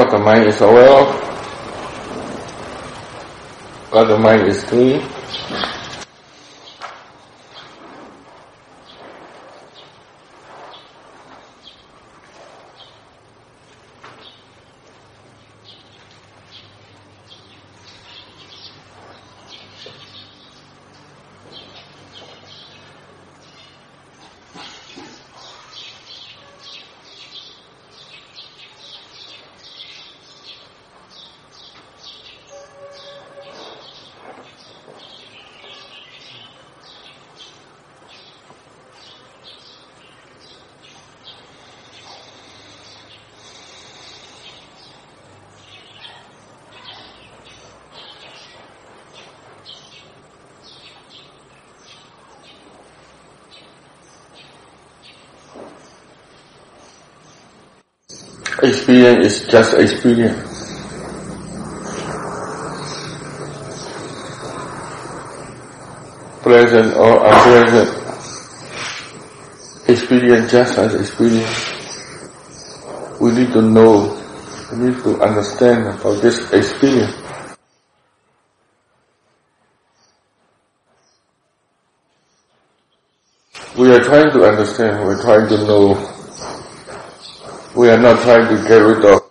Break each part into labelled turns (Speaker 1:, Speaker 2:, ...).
Speaker 1: what the mind is aware of, what the mind is doing. Experience is just experience. Present or unpresent. Experience just as experience. We need to know, we need to understand about this experience. We are trying to understand, we're trying to know we are not trying to get rid of.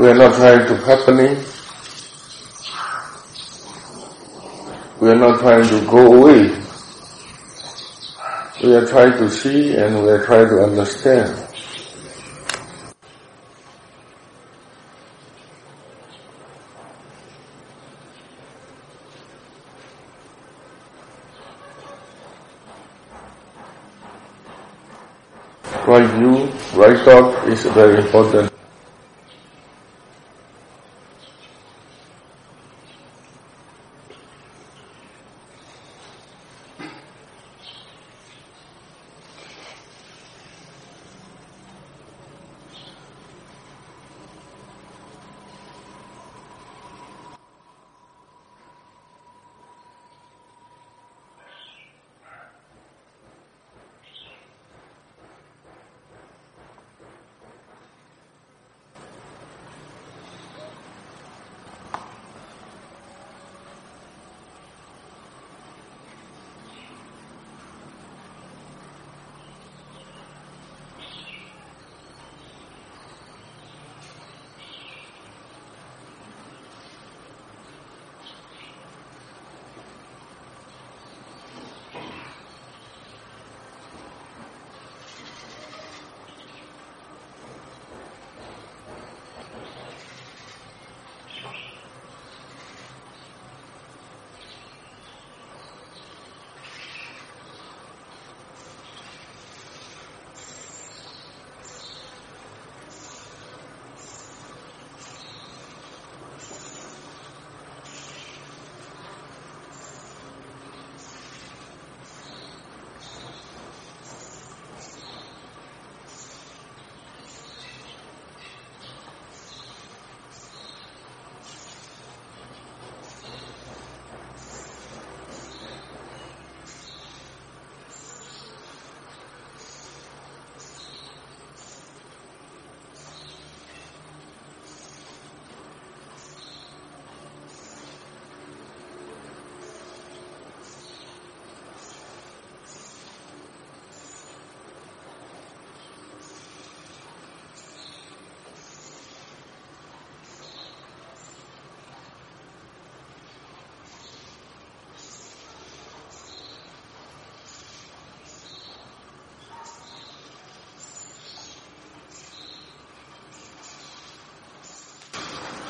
Speaker 1: We are not trying to happening. We are not trying to go away. We are trying to see and we are trying to understand. right view, thought is very important.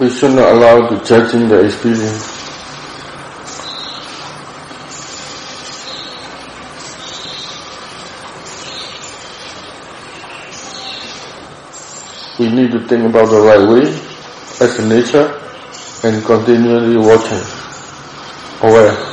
Speaker 1: We should not allow to judging the experience. We need to think about the right way as nature and continually watching, aware.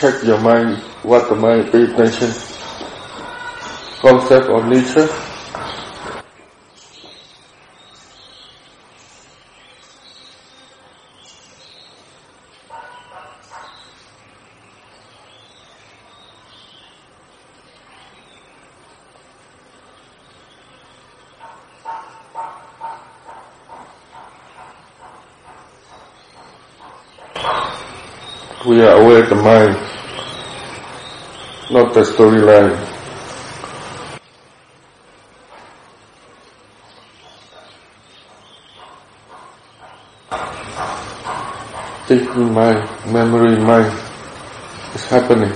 Speaker 1: Check your mind, what the mind pay attention, concept or nature. We are aware of the mind, not the storyline. Taking my memory mind is happening.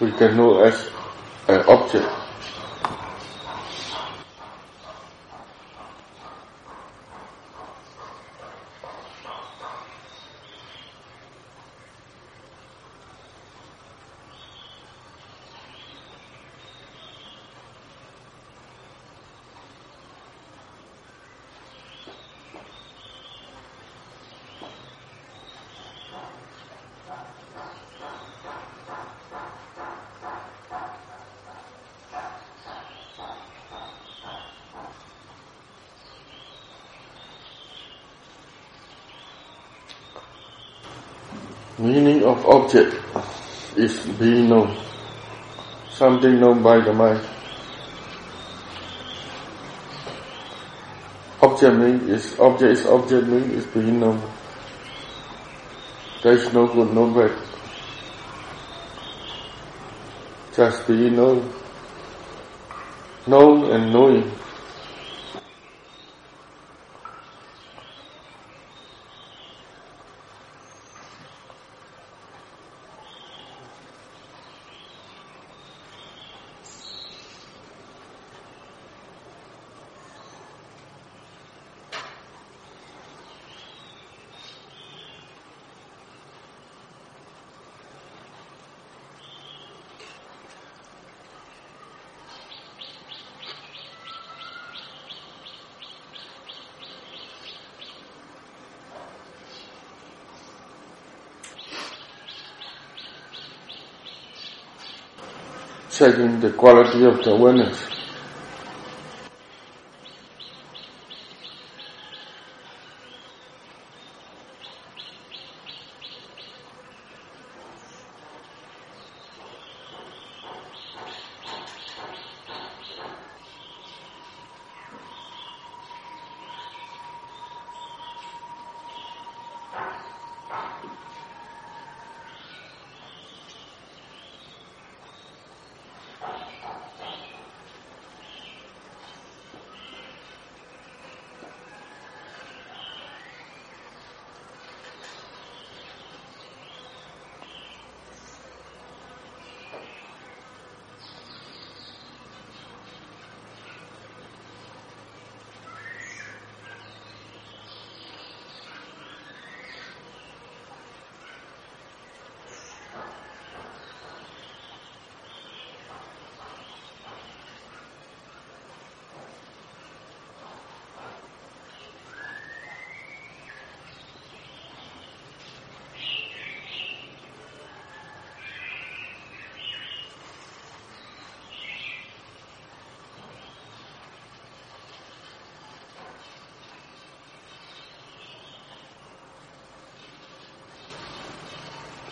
Speaker 1: We can know as an object. Meaning of object is being known. Something known by the mind. Object mean is object is object mean is being known. There is no good, no bad. Just being known. Known and knowing. Checking the quality of the awareness.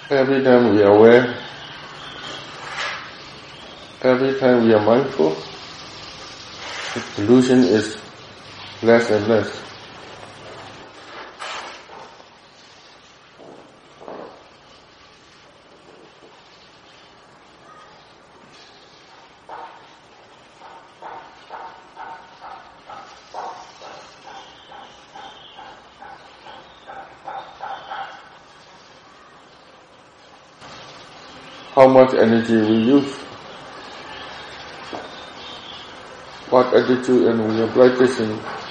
Speaker 1: Every time we are aware, every time we are mindful, the illusion is less and less. how much energy we use, what attitude and we are practicing.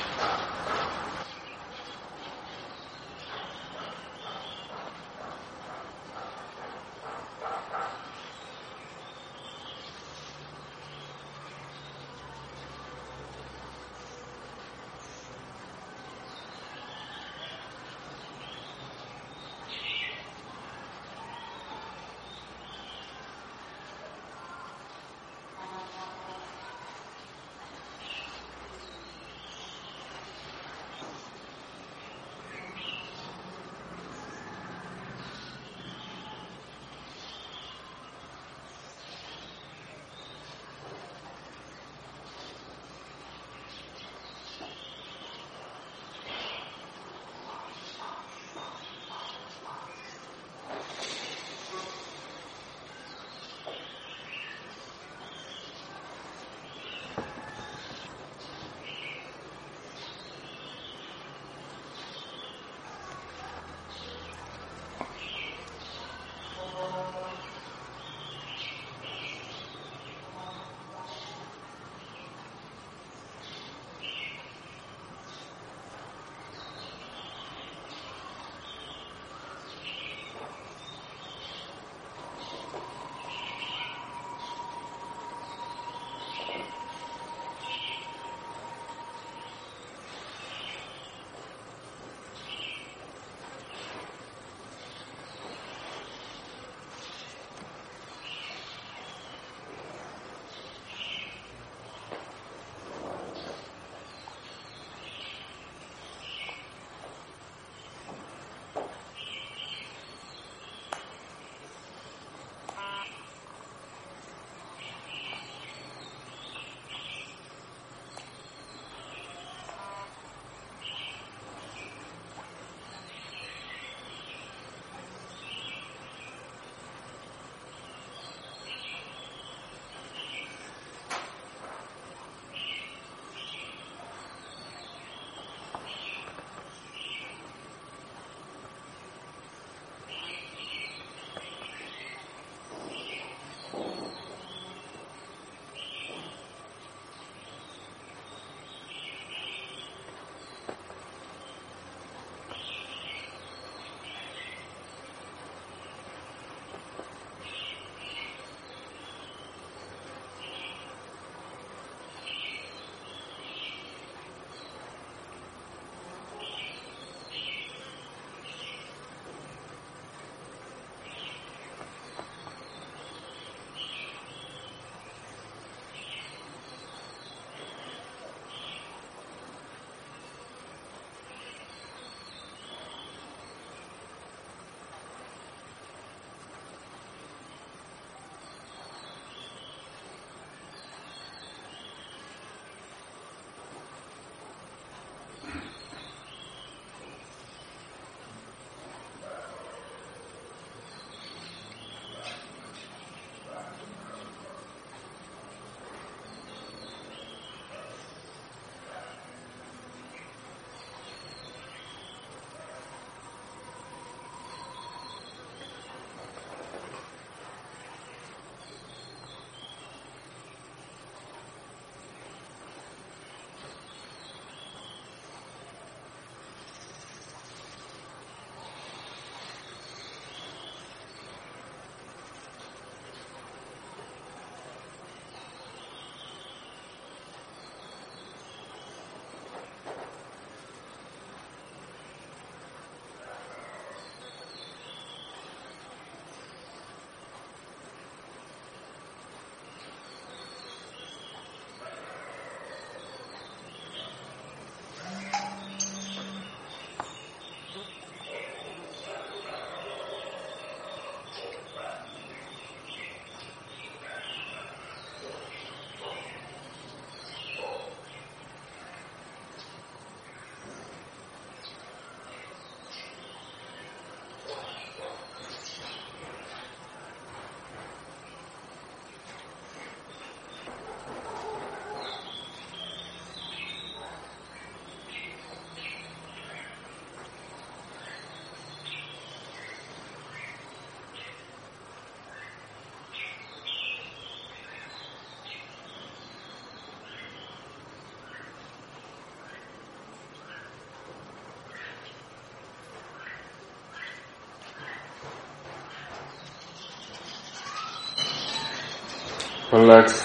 Speaker 1: Collect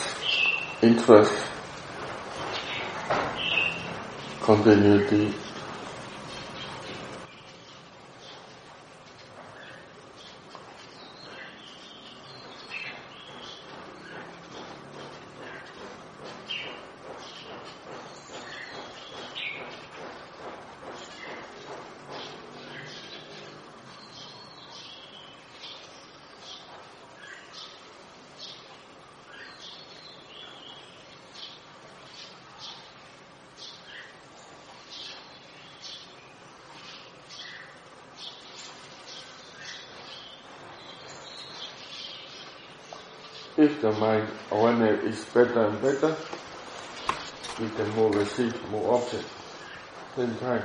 Speaker 1: interest, continuity, if the mind awareness is better and better, we can more receive more objects. Same time.